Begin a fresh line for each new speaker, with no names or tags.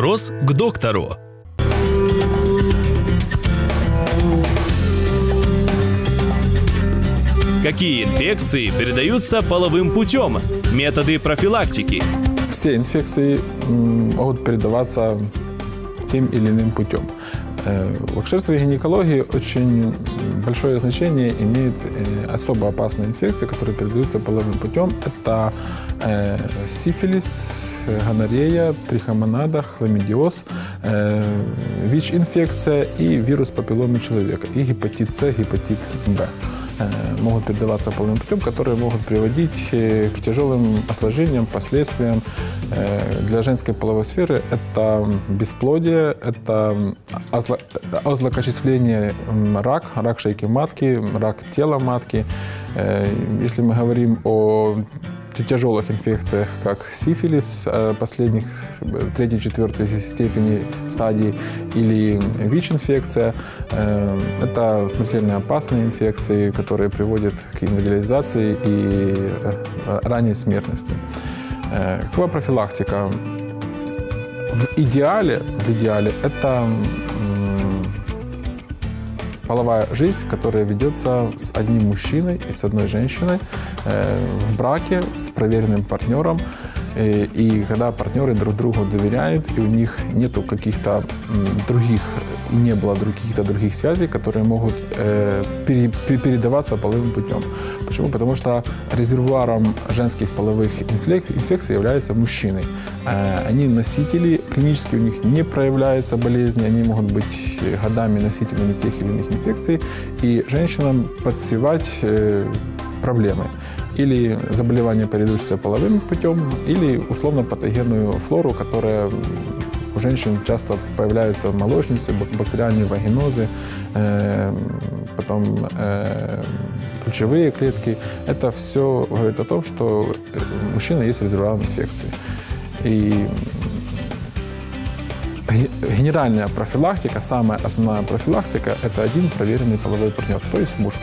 Вопрос к доктору. Какие инфекции передаются половым путем? Методы профилактики.
Все инфекции могут передаваться тем или иным путем. Э, В акушерстве и гинекологии очень большое значение имеет э, особо опасные инфекции, которые передаются половым путем. Это э, сифилис, гонорея, трихомонада, хламидиоз, ВИЧ-инфекция и вирус папилломы человека, и гепатит С, гепатит Б могут передаваться половым путем, которые могут приводить э, к тяжелым осложнениям, последствиям э, для женской половой сферы. Это бесплодие, это озло- озлокочисление, рак, рак шейки матки, рак тела матки. Э, Если мы говорим о тяжелых инфекциях, как сифилис э, последних третьей, четвертой степени стадии или ВИЧ-инфекция. Э, Это смертельно опасные инфекции, которые приводят к инвалидизации и э, ранней смертности. Какова профилактика? В идеале, в идеале это половая жизнь, которая ведется с одним мужчиной и с одной женщиной э, в браке с проверенным партнером. И когда партнеры друг другу доверяют, и у них нету каких-то других, и не было каких-то других связей, которые могут пере- пе- передаваться половым путем. Почему? Потому что резервуаром женских половых инфекций является мужчины. Э, Они носители, клинически у них не проявляются болезни, они могут быть годами носителями тех или иных инфекций, и женщинам подсевать э, проблемы. Или заболевания, передающиеся половым путем, или условно патогенную флору, которая у женщин часто появляются молочницы, бак- бактериальные вагинозы, э, потом э, ключевые клетки. Это все говорит о том, что э, мужчина есть резервуаром инфекции. И ге- генеральная профилактика, самая основная профилактика – это один проверенный половой партнер, то есть муж.